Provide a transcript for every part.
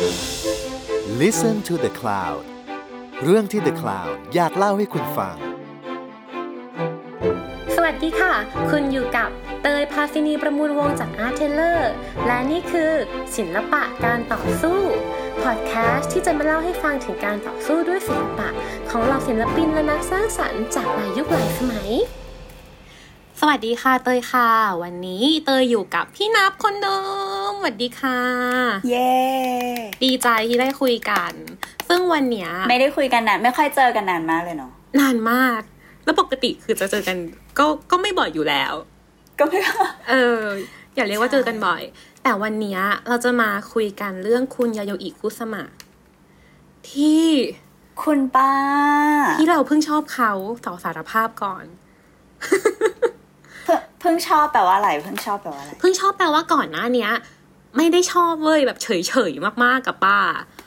Listen to the Cloud เรื่องที่ The Cloud อยากเล่าให้คุณฟัง สวัสดีค่ะ คุณอยู่กับเตยพาซินีประมูลวงจากอาร์เทเลอร์ และนี่คือศิลปะการต่อสู้พอดแคสต์ที่จะมาเล่าให้ฟังถึงการต่อสู้ด้วยศิลปะ ของเหล่าศิลปินและนักสร้างสรรค์จากหลายยุคหลายสมัย สวัสดีค่ะเตยค่ะ วันนี้เตยอยู่กับพี่นับคนเดิมสวัสดีค่ะ เย้ ดีใจที่ได้คุยกัน ซึ่งวันเนี้ยไม่ได้คุยกันนานไม่ค่อยเจอกันนานมากเลยเนาะนานมาก แล้วปกติคือจะเจอกัน ก็ก็ไม่บ่อยอยู่แล้ว ก็ไม่เออ อย่าเรียกว่าเจอกันบ่อย แต่วันเนี้ยเราจะมาคุยกันเรื่องคุณยาโยอิคุสมะที่คุณป้า ที่เราเพิ่งชอบเขาสอสารภาพก่อนเพิ่งเพิ่งชอบแปลว่าอะไร เพิ่งชอบแปลว่าอะไร เพิ่งชอบแปลว่าก่อนหน้าเนี้ย ไม่ได้ชอบเว้ยแบบเฉยๆมากๆกับป้า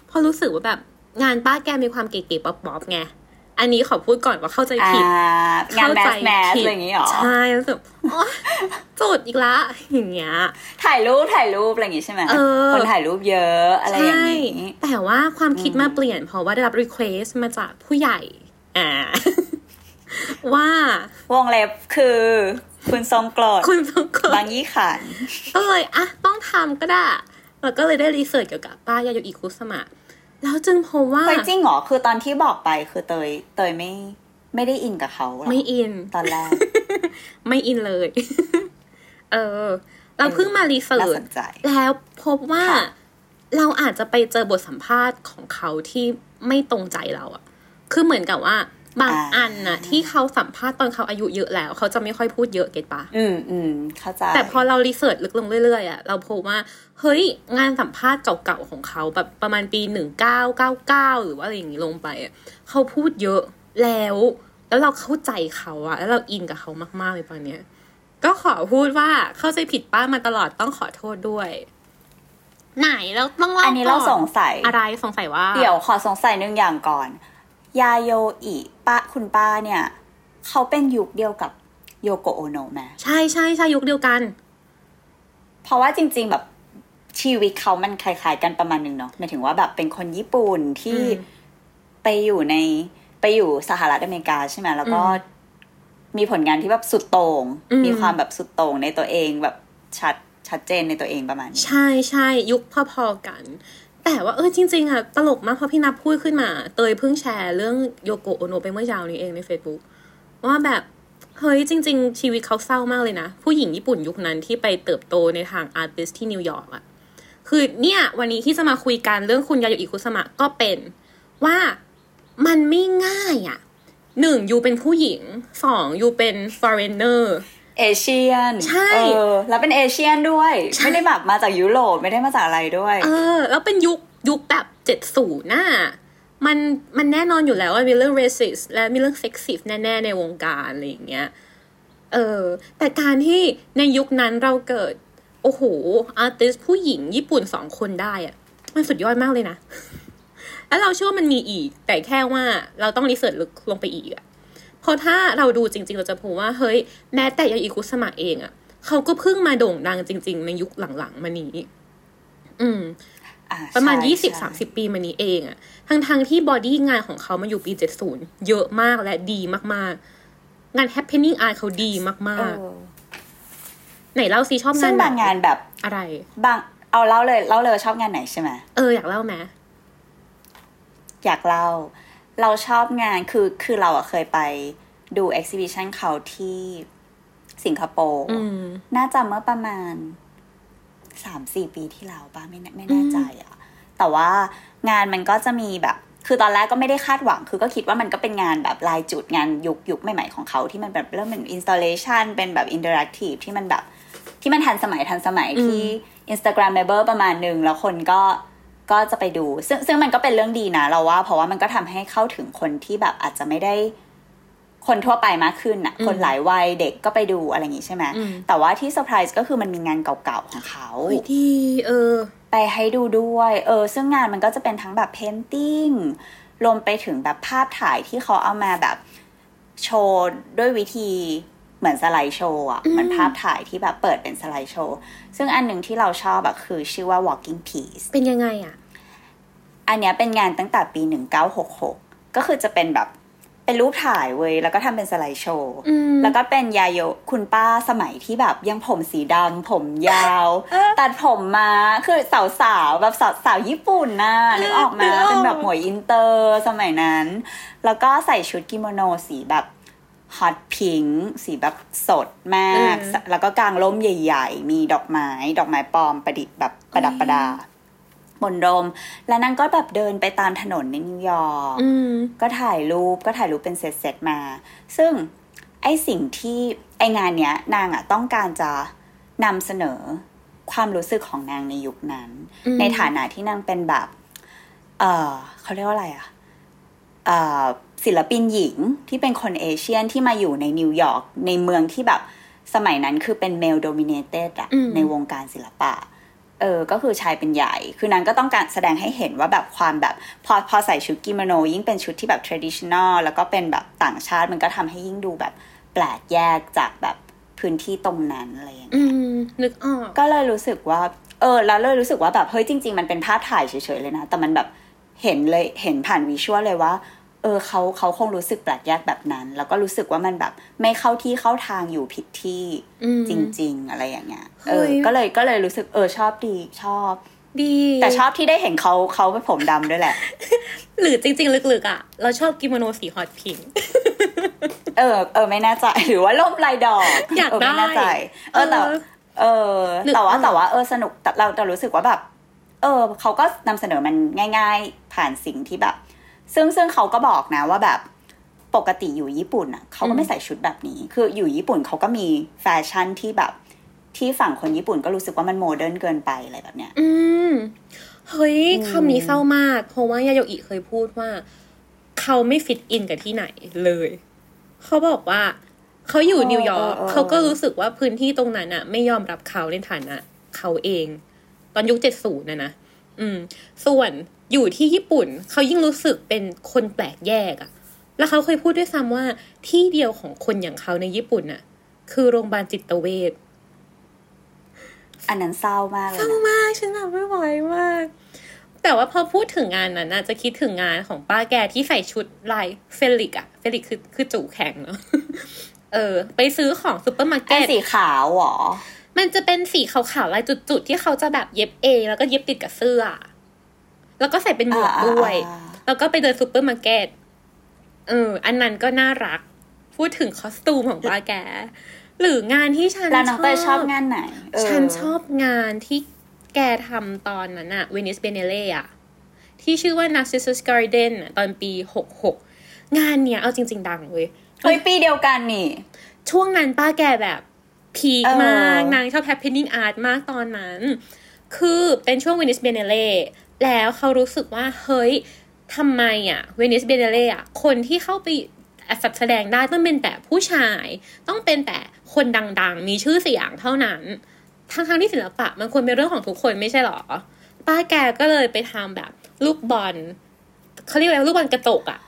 เพราะรู้สึกว่าแบบงานป้าแกมีความเก๋ๆป๊อปๆไงอันนี้ขอพูดก่อนว่าเข้าใจอ่าผิดงานแมเข้สแมสผิดอะไรอย่างงี้เหรอ ใช่รู้สึกโอ๊ยจุดอีกละอย่างเงี้ย ถ่ายรูปถ่ายรูปอะไรอย่างงี้ใช่ไหมเออคนถ่ายรูปเยอะอะไรอย่างใช่งี้ แต่ว่าความคิดมาเปลี่ยน เพราะว่าได้รับ request มาจากผู้ใหญ่ อ่า ว่าวงเล็บคือ คุณทรงกลดคุณสองคนบางยี่ขันก็เลยอะต้อง ทำก็ได้แล้วก็เลยได้ research เกี่ยวกับป้ายาโยอิคุซามะ แล้วจึงพบว่าเฮ้ยจริงเหรอ คือตอนที่บอกไปคือเตย เตยไม่ไม่ได้อินกับเขาเหรอไม่อินตอนแรก ไม่อินเลย เออ เราเพิ่งมา research น่าสนใจแล้วพบว่าค่ะเราอาจจะไปเจอบทสัมภาษณ์ของเขาที่ไม่ตรงใจเราอะคือเหมือนกับว่า บางอันน่ะ ที่เขาสัมภาษณ์ตอนเขาอายุเยอะแล้ว เขาจะไม่ค่อยพูดเยอะเก็ตปะอืมอืมเข้าใจแต่พอเรารีเสิร์ชลึกลงเรื่อยๆอะเราพบว่า เฮ้ย งานสัมภาษณ์เก่าๆของเขาแบบประมาณปีหนึ่งเก้าเก้าเก้าหรือว่าอะไรอย่างนี้ลงไปอะเขาพูดเยอะแล้ว แล้วเราเข้าใจเขาอะแล้วเราอินกับเขามากๆเลยตอนเนี้ยก็ขอพูดว่าเข้าใจผิดป้ามาตลอดต้องขอโทษด้วย ไหนเราต้องเล่าอันนี้เราก่สงสัยอะไรสงสัยว่า เดี๋ยวขอสงสัยหนึ่งอย่างก่อน ยาโยอิป้าคุณป้าเนี่ย เขาเป็นยุคเดียวกับโยโกโอโนะไหมใช่ใช่ใช่ยุคเดียวกัน เพราะว่าจริง ๆแบบชีวิตเขามันคล้ายๆกันประมาณหนึ่งเนาะหมายถึงว่าแบบเป็นคนญี่ปุ่นที่อืมไปอยู่ในไปอยู่สหรัฐอเมริกาใช่ไหมแล้วก็อืมมีผลงานที่แบบสุดโต่งอืมมีความแบบสุดโต่งในตัวเองแบบชัดชัดเจนในตัวเองประมาณนี้ใช่ใช่ยุคพอๆกัน แต่ว่าเออจริงๆอะตลกมากเพราะพี่นับพูดขึ้นมา เตยเพิ่งแชร์เรื่องโยโกโอโนะไปเมื่อเช้านี้เองใน Facebook ว่าแบบ เฮ้ยจริง ๆ ชีวิตเขาเศร้ามากเลยนะ ผู้หญิงญี่ปุ่นยุคนั้นที่ไปเติบโตในทางอาร์ติสที่นิวยอร์กอะคือเนี่ย วันนี้ที่จะมาคุยกันเรื่องคุณยาโยอิคุสมะก็เป็นว่ามันไม่ง่ายอะหนึ่งยูเป็นผู้หญิงสองยูเป็น foreigner เอเชียนใช่เออแล้วเป็นเอเชียนด้วยใช่ไม่ได้แบบมาจากยุโรปไม่ได้มาจากอะไรด้วย เออ แล้วเป็นยุคยุคแบบเจ็ดศูนย์น่ะมันมันแน่นอนอยู่แล้วว่ามีเรื่อง racist และมีเรื่อง sexist แน่ๆในวงการอะไรอย่างเงี้ยเออแต่การที่ในยุคนั้นเราเกิด โอ้โหอาร์ติสผู้หญิงญี่ปุ่นสองคนได้อะมันสุดยอดมากเลยนะ แล้วเราเชื่อว่ามันมีอีก แต่แค่ว่าเราต้องรีเสิร์ชลึกลงไปอีกอะ เพราะถ้าเราดูจริง ๆ เราจะพบว่าเฮ้ยแม้แต่ยาอิคุสมะเองอะเขาก็เพิ่งมาโด่งดังจริง ๆ ในยุคหลังๆมานี้ อืมอ่ประมาณใช่ยี่สิบใช่สามสิบปีมานี้เองอะทั้งทงๆที่บอดี้งานของเขามาอยู่ปีเจ็ดศูนย์เยอะมากและดีมากๆ งาน happening art เขาดีมากเออๆไหนเล่าซิชอบซึ่งางนบางงานแบบอะไร บางเอาเล่าเลยเล่าเลยว่าชอบงานไหนใช่ไหมเอออยากเล่าไหมอยากเล่า เราชอบงานคือคือเราอะเคยไปดู exhibition เขาที่สิงคโปร์อืมน่าจะเมื่อประมาณสามสี่ปีที่แล้วป่ะไม่แน่ไม่แน่ใจอะแต่ว่างานมันก็จะมีแบบ คือตอนแรกก็ไม่ได้คาดหวัง คือก็คิดว่ามันก็เป็นงานแบบลายจุดงานยุคยุคใหม่ๆของเขาที่มันแบบเริ่มเป็นอินสต l เลชันเป็นแบบอินเ r อร์แอคทีฟที่มันแบบที่มันทันสมัยทันสมัยอืมที่ Instagrammable ประมาณหนึ่งแล้วคนก็ ก็จะไปดู ซึ่งซึ่งมันก็เป็นเรื่องดีนะเราว่า เพราะว่ามันก็ทำให้เข้าถึงคนที่แบบอาจจะไม่ได้ คนทั่วไปมากขึ้นน่ะอืมคนหลายวัยเด็กก็ไปดูอะไรอย่างงี้ใช่ไหมอืมแต่ว่าที่เซอร์ไพรส์ก็คือมันมีงานเก่าๆของเขาโอ้ยดีเออ ไปให้ดูด้วย เออ ซึ่งงานมันก็จะเป็นทั้งแบบ painting รวมไปถึงแบบภาพถ่ายที่เขาเอามาแบบโชว์ด้วยวิธี เหมือนสไลด์โชว์อะอืมมันภาพถ่ายที่แบบเปิดเป็นสไลด์โชว์ซึ่งอันหนึ่งที่เราชอบอะคือชื่อว่า walking piece เป็นยังไงอะอันเนี้ยเป็นงานตั้งแต่ปี 1966 ก็คือจะเป็นแบบเป็นรูปถ่ายเว้ยแล้วก็ทำเป็นสไลด์โชว์อืมแล้วก็เป็นยาโยคุณป้าสมัยที่แบบยังผมสีดำผมยาว ตัดผมมาคือสาวสาวๆแบบสาวสาวญี่ปุ่นน่ะนึกออกมานึกออกเป็นแบบหมวยอินเตอร์สมัยนั้น แล้วก็ใส่ชุดกิโมโนสีแบบ hot pink สีแบบสดมาก แล้วก็กางร่มใหญ่ ๆ มีดอกไม้ ดอกไม้ปลอมประดิษฐ์แบบประดับประดาบนร่ม แล้วนางก็แบบเดินไปตามถนนในนิวยอร์กอืมก็ถ่ายรูปก็ถ่ายรูปเป็นเซตๆมา ซึ่งไอสิ่งที่ไองานเนี้ย นางอะต้องการจะนำเสนอความรู้สึกของนางในยุคนั้นอืมในฐานะที่นางเป็นแบบ เออเขาเรียกว่าอะไรอะเอ่อ ศิลปินหญิงที่เป็นคน Asian ที่มาอยู่ในนิวยอร์กในเมืองที่แบบสมัยนั้นคือเป็น male dominated อะอืมในวงการศิลปะเออ ก็คือชายเป็นใหญ่ คือนางก็ต้องการแสดงให้เห็นว่าแบบความแบบ พอพอใส่ชุดกิโมโน ยิ่งเป็นชุดที่แบบ traditional แล้วก็เป็นแบบต่างชาติมันก็ทำให้ยิ่งดูแบบแปลกแยกจากแบบพื้นที่ตรงนั้นอะไรอย่างอืเงี้ยมนึกออก ก็เลยรู้สึกว่า เออ แล้วเลยรู้สึกว่าแบบ เฮ้ยจริง ๆ มันเป็นภาพถ่ายเฉยๆเลยนะ แต่มันแบบเห็นเลยเห็นผ่านวิชวลเลยว่า เออเขาเขาคงรู้สึกแปลกแยกแบบนั้น แล้วก็รู้สึกว่ามันแบบไม่เข้าที่เข้าทางอยู่ผิดที่อืมจริง ๆ อะไรอย่างเงี้ยเฮ้เออยก็เลยก็เลยรู้สึกเออชอบดีชอบ ดี แต่ชอบที่ได้เห็นเขาเขาเป็นผมดำด้วยแหละ หรือจริง ๆ ลึกๆอะ เราชอบกิโมโนสีฮอตพิงค์เออเออไม่แน่ใจหรือว่าล่มลายดอกอยากเไม่แน่ใจได้เออแต่เออเออนึกแต่ว่าออกแต่ว่าเออสนุกแต่เราแต่รู้สึกว่าแบบ เออเขาก็นำเสนอมันง่าย ๆ ผ่านสิ่งที่แบบ ซึ่งซึ่งเขาก็บอกนะว่าแบบปกติอยู่ญี่ปุ่นอะเขาก็ไม่ใส่ชุดแบบนี้ คืออยู่ญี่ปุ่นเขาก็มีแฟชั่นที่แบบที่ฝั่งคนญี่ปุ่นก็รู้สึกว่ามันโมเดิร์นเกินไปอะไรแบบเนี้ย อืม เฮ้ยอืมคำนี้เศร้ามาก เพราะว่ายาโยอิเคยพูดว่า เขาไม่ fit in กับที่ไหนเลย เขาบอกว่า เขาอยู่นิวยอร์กเขาก็รู้สึกว่าพื้นที่ตรงนั้นอะไม่ยอมรับเขาในฐานะ เขาเอง ตอนยุคเจ็ดศูนย์นะนะ อืม ส่วน อยู่ที่ญี่ปุ่น เขายิ่งรู้สึกเป็นคนแปลกแยกอะแล้วเขาเคยพูดด้วยซ้ำว่าที่เดียวของคนอย่างเขาในญี่ปุ่นน่ะ คือโรงพยาบาลจิตเวชอันนั้นเศร้ามากเลเศยร้านะมากฉันแบบไม่ไหวมาก แต่ว่าพอพูดถึงงานนั้นน่ะจะคิดถึงงานของป้าแกที่ใส่ชุดลาย phallic อะ phallic คือคือจู๋แข็งเนาะเออ ไปซื้อของซูเปอร์มาร์เก็ตไอ้สีขาวเหรอ มันจะเป็นสีขาวๆลายจุดๆที่เขาจะแบบเย็บเองแล้วก็เย็บติดกับเสื้อ แล้วก็ใส่เป็นหมวกอ่าด้วยอ่าแล้วก็ไปเดินซูเปอร์มาร์เก็ตเออ อันนั้นก็น่ารัก พูดถึง costume ของป้าแก หรืองานที่ฉันแล้วน้องเตยชอบงานไหนเออฉันชอบงานที่แกทำตอนนั้นอะ Venice Biennale อะที่ชื่อว่า Narcissus Garden อะตอนปีหกหกงานเนี้ยเอาจริง ๆ ดังเว้ยเฮ้ยปีเดียวกันนี่ ช่วงนั้นป้าแกแบบพีคเออมาก นางชอบ happening art มากตอนนั้น คือเป็นช่วงเวนิสเบเนเล่ แล้วเขารู้สึกว่าเฮ้ยทำไมอะเวนิสเบเนเล่อะคนที่เข้าไปแสดงได้ต้องเป็นแต่ผู้ชาย ต้องเป็นแต่คนดัง ๆ มีชื่อเสียงเท่านั้นทั้งๆที่ศิลปะมันควรเป็นเรื่องของทุกคนไม่ใช่หรอ ป้าแกก็เลยไปทำแบบ ลูกบอลเขาเรียกอะไรลูกบอลกระจกอะ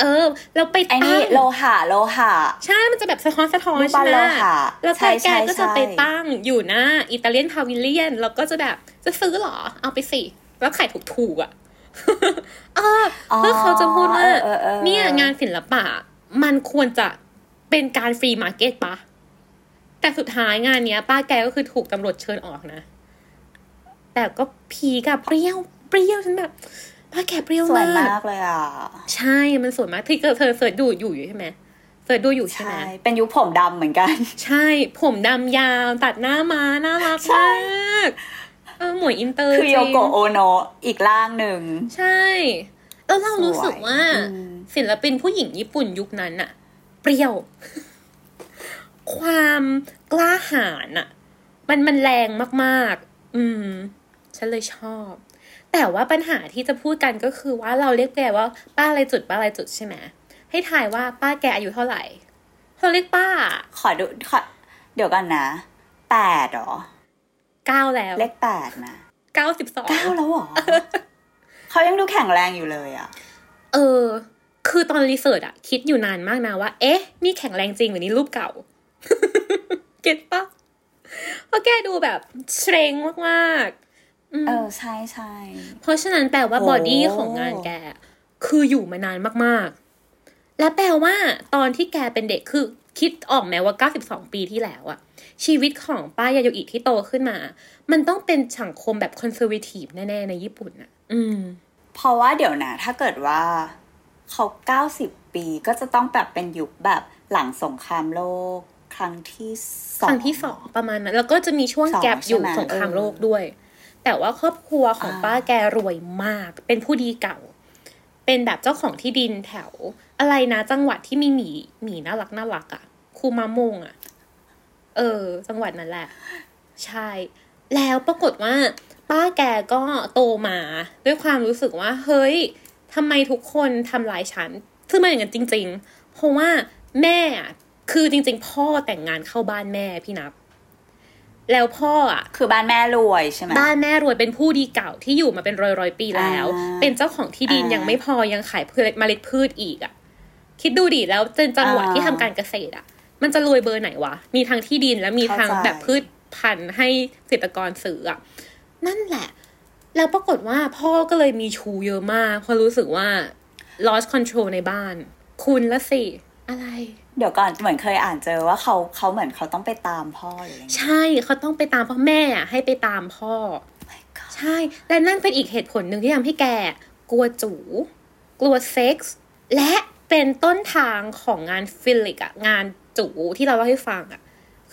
เออแล้วไปไอ้ตั้นี่งโลหะโลหะใช่ มันจะแบบสะท้อนสะท้อนรูปใช่ปั้นไหมโลหะแล้วใช่ป้าแกใช่ก็จะใช่ไปตั้งอยู่หน้าอิตาเลียนพาวิเลียน แล้วก็จะแบบจะซื้อเหรอ เอาไปสิ แล้วขายถูกๆอะเออเพื่อเขาจะพูดว่าเออเออเออเนี่ยงานศิลปะ มันควรจะเป็นการฟรีมาร์เก็ตปะแต่สุดท้ายงานเนี้ย ป้าแกก็คือถูกตำรวจเชิญออกนะ แต่ก็พีกับเปรี้ยว เปรี้ยวฉันแบบป้าแกเปรี้ยวสวยมากมากเลยอะ ใช่มันสวยมากที่เธอเธอเสิร์ชดูอยู่อยู่ใช่ไหมเสิร์ชดูอยู่ใช่ไหมใช่เป็นยุคผมดำเหมือนกัน ใช่ ผมดำยาวตัดหน้ามาน่ารักใช่มาก เออหมวยอินเตอร์คือจโยริงโกะโอโนะอีกร่างหนึ่ง ใช่แล้วเรารู้สึกว่าสวยอืมศิลปินผู้หญิงญี่ปุ่นยุคนั้นอะเปรี้ยว ความกล้าหาญอะมันมันแรงมากๆ อืม ฉันเลยชอบ แต่ว่าปัญหาที่จะพูดกันก็คือว่าเราเรียกแกว่าป้าอะไรจุดป้าอะไรจุดใช่ไหมให้ถ่ายว่าป้าแกอายุเท่าไหร่เราเรียกป้า ขอดูขอเดี๋ยวกันนะแปดเหรอ เก้าแล้ว เลขแปดนะเก้าสิบสองเก้าแล้วเหรอ เขายังดูแข็งแรงอยู่เลยอะ เออ คือตอน research อะคิดอยู่นานมากนะว่า เอ๊ะ นี่แข็งแรงจริงหรือนี่รูปเก่า get ปะเพราะแกดูแบบเชรงมากๆเออ ใช่ใช่เพราะฉะนั้นแปลว่าโอ้ body ของงานแก คืออยู่มานานมากๆ และแปลว่าตอนที่แกเป็นเด็กคือ คิดออกไหมว่า 92 ปีที่แล้วอะชีวิตของป้ายาโยอิที่โตขึ้นมา มันต้องเป็นสังคมแบบคอนเซอร์วทีฟแน่ ๆ ในญี่ปุ่นอะอืม เพราะว่าเดี๋ยวนะ ถ้าเกิดว่าเขาเก้าสิบปีก็จะต้องแบบเป็นยุคแบบหลังสงครามโลก ครั้งที่สคองรั้งที่สองประมาณนั้น แล้วก็จะมีช่วงสองแกลบอยู่ใช่ไหมสงครามเออโลกด้วย แต่ว่าครอบครัวของอ่าป้าแกรวยมาก เป็นผู้ดีเก่า เป็นแบบเจ้าของที่ดินแถว อะไรนะจังหวัดที่มีหมีหมีน่ารักน่ารักอะ คูมามงอะเออ จังหวัดนั้นแหละ ใช่ แล้วปรากฏว่า ป้าแกก็โตมา ด้วยความรู้สึกว่า เฮ้ยทำไมทุกคนทำลายฉันซึ่งมันอย่างนั้นจริง ๆ เพราะว่าแม่อะคือจริง ๆ พ่อแต่งงานเข้าบ้านแม่พี่นับ แล้วพ่ออะ คือบ้านแม่รวยใช่ไหมบ้านแม่รวยเป็นผู้ดีเก่าที่อยู่มาเป็นร้อยร้อยๆปีแล้วอ่าเป็นเจ้าของที่ดินอ่ายัยังไม่พอยังขายเมล็ดพืชอีกอะ คิดดูดิแล้วเป็นจังหวัดอ่าที่ทำการเกษตรอะ มันจะรวยเบอร์ไหนวะ มีทางที่ดินและมีทางเข้าใจแบบพืชพันธุ์ให้เกษตรกรซื้ออะนั่นแหละ แล้วปรากฏว่าพ่อก็เลยมีชูเยอะมากเพราะรู้สึกว่า lost control ในบ้าน คุณละสิ อะไร เดี๋ยวก่อนเหมือนเคยอ่านเจอว่าเขาเขาเหมือนเขาต้องไปตามพ่อหรืออะไรเงี้ยใช่เขาต้องไปตามพ่อแม่อะให้ไปตามพ่อ My God ใช่ และนั่นเป็นอีกเหตุผลหนึ่งที่ทำให้แกกลัวจู๋ กลัวเซ็กส์และเป็นต้นทางของงาน phallic อะงาน จู๋ที่เราเล่าให้ฟังอะ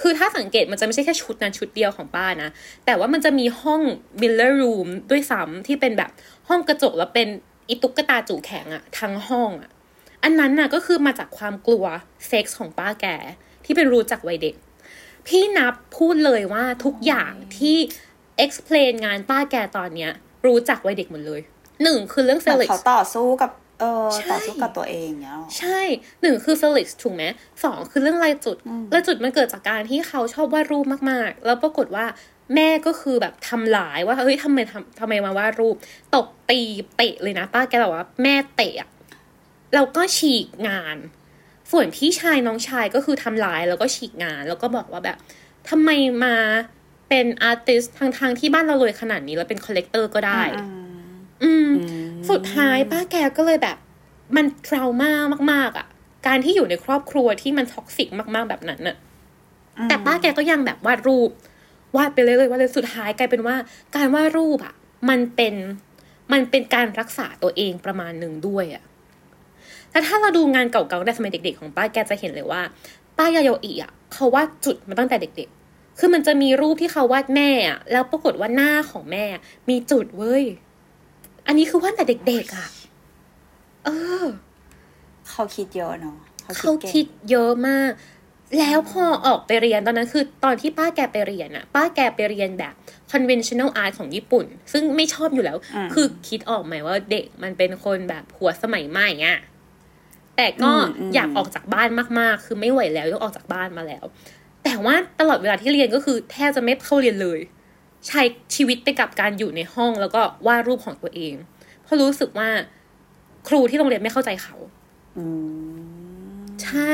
คือถ้าสังเกตมันจะไม่ใช่แค่ชุดนั้นชุดเดียวของป้านะ แต่ว่ามันจะมีห้อง Mirror Room ด้วยซ้ำที่เป็นแบบห้องกระจกแล้วเป็นอีตุ๊กตาจู๋แข็งอะทั้งห้องอะอันนั้นน่ะก็คือมาจากความกลัวเซ็กส์ของป้าแกที่เป็นรู้จากวัยเด็ก พี่นับพูดเลยว่าทุกอย่างที่ explain งานป้าแกตอนเนี้ย รู้จักวัยเด็กหมดเลยหนึ่งคือเรื่องเหมือน Felix เขาต่อสู้กับ เออใช่ต่อสู้กับตัวเองเนี้ยหรอใช่หนึ่งคือ Felix ถูกไหมสองคือเรื่องลายจุดลายจุดมันเกิดจากการที่เขาชอบวาดรูปมากๆ แล้วปรากฏว่าแม่ก็คือแบบทำลายว่าเฮ้ยทำไมทำทำไมมาวาดรูปตบตีเตะเลยนะป้าแกบอกว่าแม่เตะอะแล้วก็ฉีกงาน ส่วนพี่ชายน้องชายก็คือทำลายแล้วก็ฉีกงาน แล้วก็บอกว่าแบบทำไมมาเป็น artist ทางทางๆที่บ้านเรารวยขนาดนี้แล้วเป็น collector ก็ได้ อืมอืมอืม สุดท้ายป้าแกก็เลยแบบ มัน trauma มาก ๆอะ การที่อยู่ในครอบครัวที่มัน toxic มากๆแบบนั้นน่ะ แต่ป้าแกก็ยังแบบวาดรูปวาดไปเรื่อยๆวาดเลยสุดท้ายกลายเป็นว่า การวาดรูปอะ มันเป็นมันเป็นการรักษาตัวเองประมาณหนึ่งด้วยอะแล้วถ้าเราดูงานเก่าๆในสมัยเด็ก ๆ ของป้าแกจะเห็นเลยว่า ป้ายาโยอิอะเขาวาดจุดมาตั้งแต่เด็ก ๆ คือมันจะมีรูปที่เขาวาดแม่อะแล้วปรากฏว่าหน้าของแม่ มีจุดเว้ย อันนี้คือวาดแต่เด็กๆอะ เออ เขาคิดเยอะเนาะเขาเก่งคิดเยอะมาก แล้วพอออกไปเรียนตอนนั้นคือตอนที่ป้าแกไปเรียนอะป้าแกไปเรียนแบบ conventional art ของญี่ปุ่น ซึ่งไม่ชอบอยู่แล้วอืมคือคิดออกไหมว่าเด็กมันเป็นคนแบบหัวสมัยใหม่อะแต่ก็อืมอืมอยากออกจากบ้านมากๆ คือไม่ไหวแล้วต้องออกจากบ้านมาแล้ว แต่ว่าตลอดเวลาที่เรียนก็คือแทบจะไม่เข้าเรียนเลย ใช้ชีวิตไปกับการอยู่ในห้องแล้วก็วาดรูปของตัวเอง เพราะรู้สึกว่าครูที่โรงเรียนไม่เข้าใจเขาอืมใช่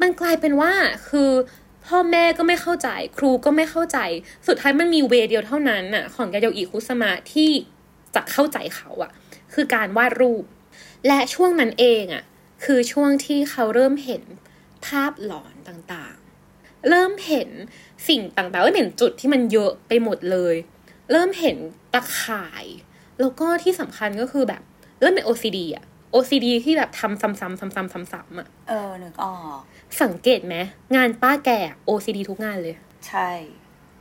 มันกลายเป็นว่าคือพ่อแม่ก็ไม่เข้าใจ ครูก็ไม่เข้าใจ สุดท้ายมันมีเวย์เดียวเท่านั้นน่ะ ของยาโยอิคุสมะที่จะเข้าใจเขาอะคือการวาดรูป และช่วงนั้นเองอะคือช่วงที่เขาเริ่มเห็นภาพหลอนต่างๆ เริ่มเห็น สิ่งต่างๆเริ่มเห็นจุดที่มันเยอะไปหมดเลย เริ่มเห็นตะข่าย แล้วก็ที่สำคัญก็คือแบบ เริ่มเป็น OCD อะ OCD ที่แบบทำซ้ำๆซ้ำๆซ้ำๆอะเออนึกออก สังเกตไหมงานป้าแก OCD ทุกงานเลย ใช่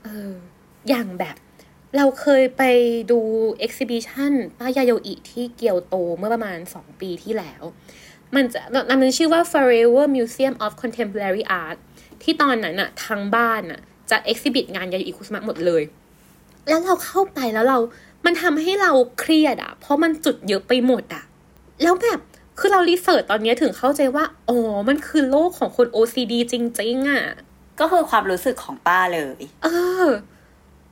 เออ อย่างแบบเราเคยไปดู exhibition ป้ายาโยอิที่เกียวโตเมื่อประมาณ 2 ปีที่แล้ว มันจะมันชื่อว่า Forever Museum of Contemporary Art ที่ตอนนั้นอะทางบ้านอะ จะ exhibit งานยาโยอิคุสมะหมดเลย แล้วเราเข้าไปแล้วเรา มันทำให้เราเครียดอะเพราะมันจุดเยอะไปหมดอะแล้วแบบคือเรารีเสิร์ชตอนเนี้ยถึงเข้าใจว่า อ๋อ มันคือโลกของคน OCD จริง ๆอะก็คือความรู้สึกของป้าเลย เออ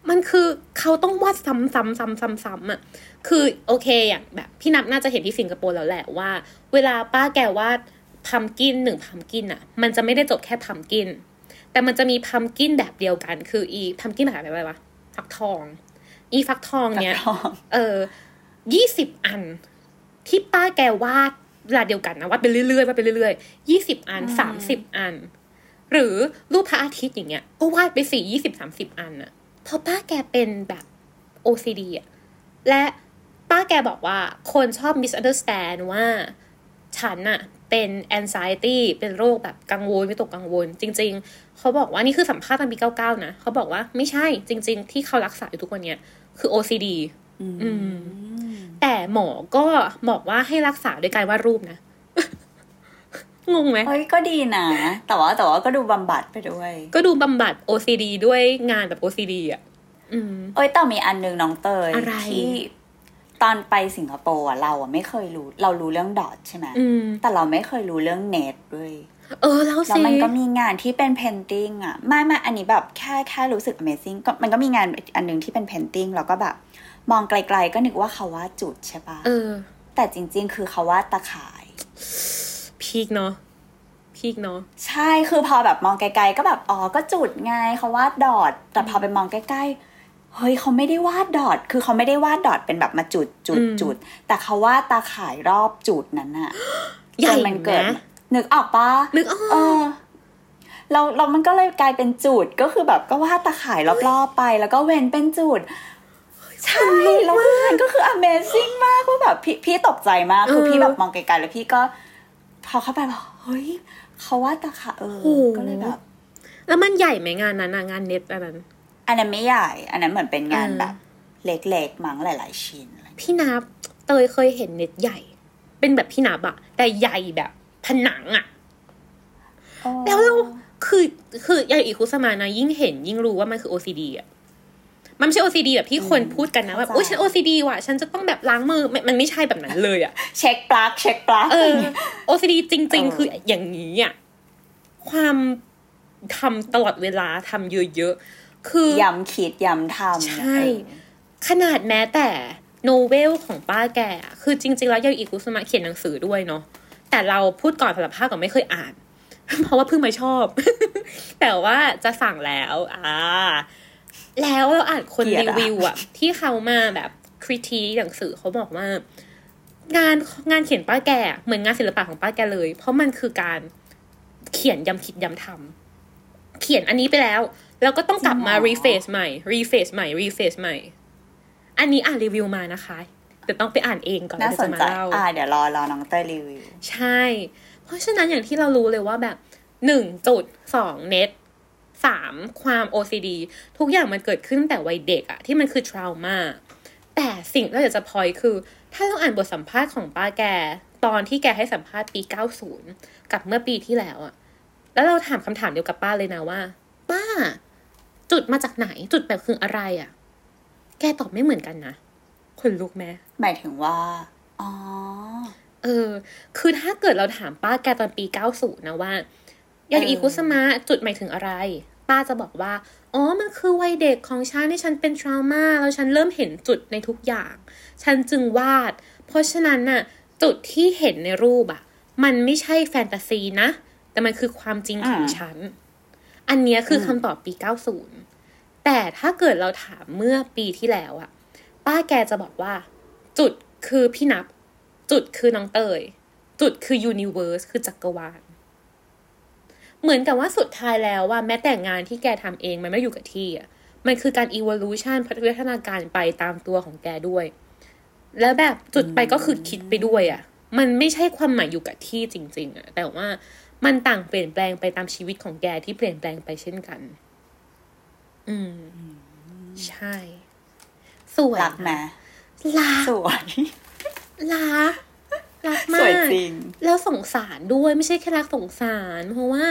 มันคือเขาต้องวาดซ้ำซ้ำซ้ำซ้ำซ้ำอะ คือโอเคอย่างแบบ พี่นับน่าจะเห็นที่สิงคโปร์แล้วแหละว่า เวลาป้าแกวาดพัมกินหนึ่งพัมกินอะ มันจะไม่ได้จบแค่พัมกิน แต่มันจะมีพัมกินแบบเดียวกัน คืออีพัมกินแบบอะไรวะฟักทอง อีฟักทองเนี้ยฟักทองเออยี่สิบอัน ที่ป้าแกวาดเวลาเดียวกันนะวาดไปเรื่อยๆวาดไปเรื่อยๆยี่สิบอันสามสิบอัน หรือรูปพระอาทิตย์อย่างเงี้ยก็วาดไปสี่ยี่สิบสามสิบอันอะเพราะป้าแกเป็นแบบ OCD อะและป้าแกบอกว่าคนชอบ misunderstand ว่าฉันอะ เป็น anxiety เป็นโรคแบบกังวลวิตกกังวล จริง ๆ เขาบอกว่านี่คือสัมภาษณ์ตอนปี99นะเขาบอกว่าไม่ใช่จริง ๆ ที่เขารักษาอยู่ทุกวันเนี้ยคือ OCD อืมแต่หมอก็บอกว่าให้รักษาด้วยการวาดรูปนะงงไหมเฮ้ยก็ดีนะ แต่ว่าแต่ว่าก็ดูบำบัดไปด้วย ก็ดูบำบัด OCD ด้วยงานแบบ OCD อะอืมเอ้ยแต่มีอันหนึงน้องเตยอะไรที่ ตอนไปสิงคโปร์อะเราอะไม่เคยรู้ เรารู้เรื่องดอทใช่ไหมอืมแต่เราไม่เคยรู้เรื่องเน็ตด้วยเออแล้วแล้วสิมันก็มีงานที่เป็นเพนติ n งอะไม่ไม่อันนี้แบบแค่แค่รู้สึก amazing ก็มันก็มีงานอันหนึงที่เป็นเพนติ n งแล้วก็แบบ มองไกลๆก็นึกว่าเขาว่าดจุดใช่ปะเออ แต่จริง ๆ คือเขาว่าดตะข่าย พีกเนาะพีกเนาะใช่คือพอแบบมองไกลๆ ก็แบบอ๋อก็จุดไงเขาวาดดอทแต่พอไปมองใกล้ๆ เฮ้ยเขาไม่ได้วาดดอทคือเขาไม่ได้วาดดอทเป็นแบบมาจุดจุดอืมจุด แต่เขาวาดตาข่ายรอบจุดนั้นอะใหญ่จนมันเกิดนะนึกออกปะนึกออกเออเราเรามันก็เลยกลายเป็นจุดก็คือแบบก็วาดตาข่ายรอบๆไป แล้วก็เว้นเป็นจุดใช่แล้วมันก็คือ Amazing มากว่าแบบพี่พี่ตกใจมากคือเออพี่แบบมองไกลๆแล้วพี่ก็พอเข้าไปแบบเฮ้ยเขาวาดตาข่ายเออโอ้โหก็เลยแบบ แล้วมันใหญ่ไหมงานนั้นอะงานเน็ตอันนั้น อันนั้นไม่ใหญ่ อันนั้นเหมือนเป็นงานเออแบบ เล็กๆมั้งหลาย ๆ ชิ้นอะไรอย่างเงี้ยพี่นับเตยเคยเห็นเน็ตใหญ่ เป็นแบบพี่นับอะแต่ใหญ่แบบผนังอะแล้วเราคือคืออย่างอีคุสมานะยิ่งเห็น ยิ่งรู้ว่ามันคือ OCD อะมันไม่ใช่ OCD แบบที่คนพูดกันนะแบบเข้าใจโอ้ยฉัน OCD ว่ะ ฉันจะต้องแบบล้างมือ มันมันไม่ใช่แบบนั้นเลยอะเช็คปลั๊กเช็คปลั๊กเออ OCD จริงเออๆคืออย่างนี้อะความทำตลอดเวลาทำเยอะๆ คือย้ำคิดย้ำทำใช่ ขนาดแม้แต่โนเวลของป้าแกอะคือจริง ๆ แล้วยาอิคุสมะเขียนหนังสือด้วยเนาะแต่เราพูดก่อนสารภาพก่อนไม่เคยอ่าน เพราะว่าเพิ่งมาชอบ แต่ว่าจะสั่งแล้วอ่าแล้วเราอ่านคนเกลียดรีอะวิวอะที่เขามาแบบคริทีหนังสือเขาบอกว่า งานงานเขียนป้าแกอะเหมือนงานศิลปะของป้าแกเลย เพราะมันคือการเขียนย้ำคิดย้ำทำเขียนอันนี้ไปแล้ว แล้วก็ต้องกลับมาจริงเหรอรีเฟซใหม่รีเฟซใหม่รีเฟซใหม่ อันนี้อ่านรีวิวมานะคะเดี๋ยวต้องไปอ่านเองก่อนน่าแล้วสจะนมาใจเล่าอ่าเดี๋ยวรอรอน้องเต้ยรีวิวใช่ เพราะฉะนั้นอย่างที่เรารู้เลยว่าแบบหนึ่งจุดสองเน็ตสามความ OCD ทุกอย่างมันเกิดขึ้นตั้งแต่วัยเด็กอะที่มันคือ trauma แต่สิ่งที่เราอยากจะพอยคือ ถ้าเราอ่านบทสัมภาษณ์ของป้าแก ตอนที่แกให้สัมภาษณ์ปี 90 กับเมื่อปีที่แล้วอะแล้วเราถามคำถามเดียวกับป้าเลยนะว่า ป้า จุดมาจากไหนจุดแบบคืออะไรอะแกตอบไม่เหมือนกันนะคนลุกไหมหมายถึงว่า อ๋อ เออ คือถ้าเกิดเราถามป้าแกตอนปี90นะว่ายาเอออีคุสมะจุดหมายถึงอะไร ป้าจะบอกว่า อ๋อ มันคือวัยเด็กของฉันที่ฉันเป็นทรามาแล้วฉันเริ่มเห็นจุดในทุกอย่าง ฉันจึงวาด เพราะฉะนั้นน่ะ จุดที่เห็นในรูปอะมันไม่ใช่แฟนตาซีนะ แต่มันคือความจริงของอืมฉัน อันเนี้ยคืออมคำตอบปี 90 แต่ถ้าเกิดเราถามเมื่อปีที่แล้วอะป้าแกจะบอกว่า จุดคือพี่นับ จุดคือน้องเตย จุดคือยูนิเว r ร์สคือจักรวาลเหมือนกับว่าสุดท้ายแล้วว่าแม้แต่งานที่แกทำเองมันไม่อยู่กับที่อะมันคือการ evolution พัฒนาการไปตามตัวของแกด้วย แล้วแบบจุดไปก็คือคิดไปด้วยอะ มันไม่ใช่ความหมายอยู่กับที่จริง ๆอะ แต่ว่า มันต่างเปลี่ยนแปลงไปตามชีวิตของแกที่เปลี่ยนแปลงไปเช่นกัน อืม ใช่ สวยรักไหมรักสวยรักรักมาสวยกจริงแล้วสงสารด้วยไม่ใช่แค่รักสงสาร เพราะว่า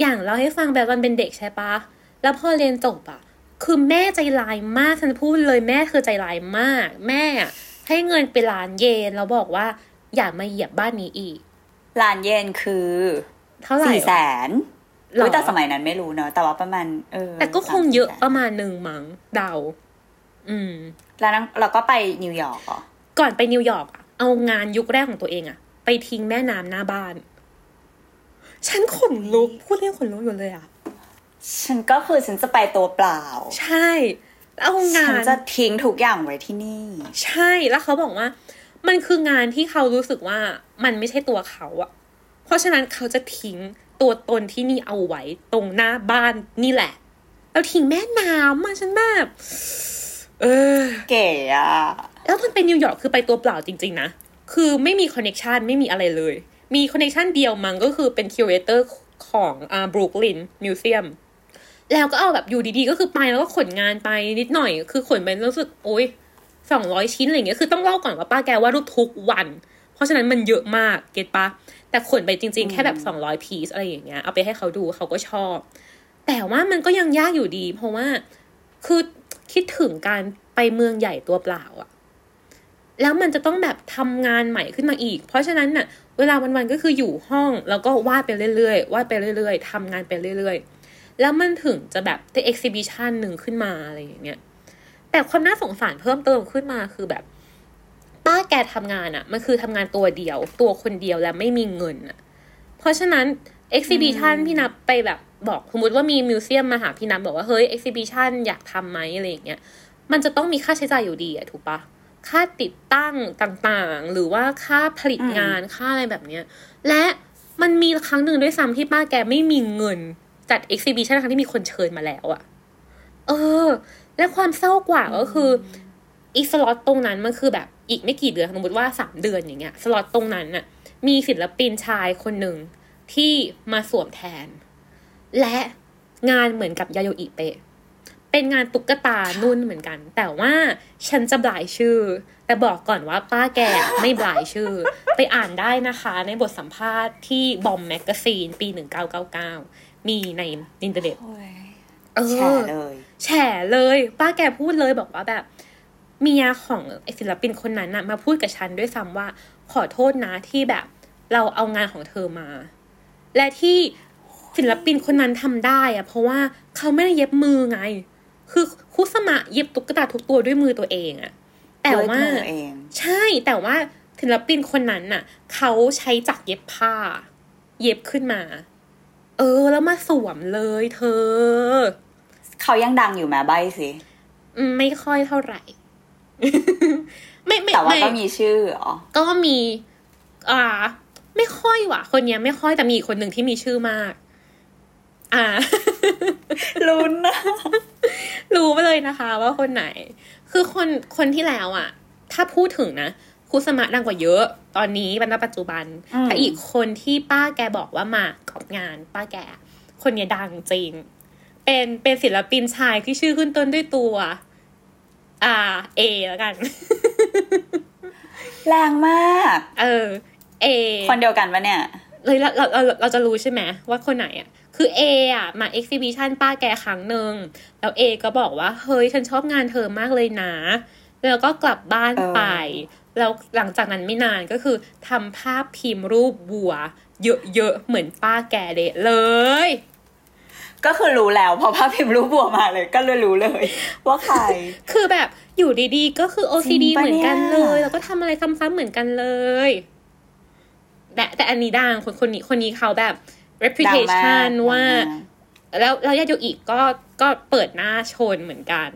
อย่างเราให้ฟังแบบตอนเป็นเด็กใช่ปะ แล้วพอเรียนจบอะคือแม่ใจร้ายมากฉันพูดเลยแม่คือใจร้ายมาก แม่อะให้เงินไปล้านเยนแล้วบอกว่า อย่ามาเหยียบบ้านนี้อีกล้านเยนคือ เท่าไหร่สี่แสวะนหรออุ๊ยแต่สมัยนั้นไม่รู้เนอะแต่ว่าประมาณเออแต่ก็คงเยอะสามสี่แสนประมาณหนึ่งมั้งเดา อืม แล้วนั่งเราก็ไปนิวยอร์กเหรอก่อนไปนิวยอร์กอะเอางานยุคแรกของตัวเองอะไปทิ้งแม่น้ำหน้าบ้าน ฉันขนลุก พูดเรื่องขนลุกอยู่เลยอะฉันก็คือฉันจะไปตัวเปล่า ใช่เอางาน ฉันจะทิ้งทุกอย่างไว้ที่นี่ ใช่แล้วเขาบอกว่า มันคืองานที่เขารู้สึกว่ามันไม่ใช่ตัวเขาอะ เพราะฉะนั้นเขาจะทิ้งตัวตนที่นี่เอาไว้ตรงหน้าบ้านนี่แหละแล้วทิ้งแม่น้ำมาฉันแบบเออเก๋อะแล้วมันไปนิวยอร์กคือไปตัวเปล่าจริง ๆ นะ คือไม่มี connection ไม่มีอะไรเลย มี connection เดียวมั้งก็คือเป็น curator ของอ่า Brooklyn Museum แล้วก็เอาแบบอยู่ดีๆ ก็คือไปแล้วก็ขนงานไปนิดหน่อย คือขนไปรู้สึกโอ๊ยสองร้อยชิ้นอะไรเงี้ยคือต้องเล่าก่อนว่าป้าแกว่าดรูปทุกวัน เพราะฉะนั้นมันเยอะมากเก็ตปะ แต่ขนไปจริง ๆ แค่แบบสองร้อยพีซอะไรอย่างเงี้ย เอาไปให้เขาดูเขาก็ชอบ แต่ว่ามันก็ยังยากอยู่ดี เพราะว่าคือคิดถึงการไปเมืองใหญ่ตัวเปล่าอะแล้วมันจะต้องแบบทำงานใหม่ขึ้นมาอีก เพราะฉะนั้นน่ะ เวลาวันๆก็คืออยู่ห้องแล้วก็วาดไปเรื่อยๆวาดไปเรื่อยๆทำงานไปเรื่อยๆ แล้วมันถึงจะแบบได้ exhibition หนึ่งขึ้นมาอะไรอย่างเงี้ยแต่ความน่าสงสารเพิ่มเติมขึ้นมาคือแบบ ป้าแกทำงานอะมันคือทำงานตัวเดียว ตัวคนเดียวและไม่มีเงินอะเพราะฉะนั้น exhibition พี่นับไปแบบบอกสมมติว่ามีมิวเซียมมาหาพี่นับบอกว่าเฮ้ย exhibition อยากทำไหมอะไรอย่างเงี้ยมันจะต้องมีค่าใช้จ่ายอยู่ดีอะถูกปะค่าติดตั้งต่างๆ หรือว่าค่าผลิตงานค่าอะไรแบบเนี้ย และมันมีครั้งหนึ่งด้วยซ้ำที่ป้าแกไม่มีเงินจัด exhibition ครั้งที่มีคนเชิญมาแล้วอะเออ และความเศร้ากว่าก็คือ อีสล็อตตรงนั้นมันคือแบบอีกไม่กี่เดือนสมมติว่าสามเดือนอย่างเงี้ยสล็อตตรงนั้นน่ะมีศิลปินชายคนหนึ่งที่มาสวมแทน และงานเหมือนกับยาโยอิเป๊ะเป็นงานตุ๊กตานุ่นเหมือนกัน แต่ว่าฉันจะ blind ชื่อ แต่บอกก่อนว่าป้าแกไม่ blind ชื่อ ไปอ่านได้นะคะในบทสัมภาษณ์ที่ BOMB Magazine ปี 1999 มีในอินเทอร์เน็ตโอ้ยเออแฉเลย แฉเลย ป้าแกพูดเลยบอกว่าแบบ เมียของไอ้ศิลปินคนนั้นน่ะมาพูดกับฉันด้วยซ้ำว่า ขอโทษนะที่แบบเราเอางานของเธอมา และที่ศิลปินคนนั้นทำได้อะเพราะว่าเขาไม่ได้เย็บมือไง คือคุสมะเย็บตุ๊กตาทุกตัวด้วยมือตัวเองอะแต่ว่าด้วยมือเองใช่แต่ว่าศิลปินคนนั้นน่ะ เขาใช้จักรเย็บผ้า เย็บขึ้นมา เออ แล้วมาสวมเลยเธอ เขายังดังอยู่ไหมใบสิอืมไม่ค่อยเท่าไหร่ ไม่ไม่แต่ว่าไม่ก็มีชื่ออ๋อก็มี อ่า ไม่ค่อยว่ะ คนเนี้ยไม่ค่อยแต่มีอีกคนหนึ่งที่มีชื่อมาก อ่าลุ้นนะรู้ไปเลยนะคะ ว่าคนไหน คือคนคนที่แล้วอะ ถ้าพูดถึงนะคุสมะดังกว่าเยอะ ตอนนี้บรรณปัจจุบันอืมแต่อีกคนที่ป้าแกบอกว่ามากอบงาน ป้าแก คนเนี้ยดังจริง เป็นเป็นศิลปินชายที่ชื่อขึ้นต้นด้วยตัว อ่าเอแล้วกัน แรงมาก เออเอคนเดียวกันปะเนี่ยเลยเราเราเราเราจะรู้ใช่ไหมว่าคนไหนอะ คือเออะ มาเอ็กซิบิชันป้าแกครั้งหนึ่งแล้วเอก็บอกว่า เฮ้ย ฉันชอบงานเธอมากเลยนะ แล้วก็กลับบ้านเออไป แล้วหลังจากนั้นไม่นานก็คือทำภาพพิมพ์รูปวัว เยอะๆ เหมือนป้าแกเดะเลย ก็คือรู้แล้วพอภาพพิมพ์รูปบัวมาเลย ก็เลยรู้เลย ว่าใคร คือแบบอยู่ดีๆ ก็คือ OCD จริงปะเหมือนกันเนี่ยเลย แล้วก็ทำอะไรซ้ำๆเหมือนกันเลยแต่แต่อันนี้ดังคนคนนี้คนนี้เขาแบบ reputation ดังมกว่าดังมกแล้วแล้วยาโยอิก็ก็เปิดหน้าชนเหมือนกัน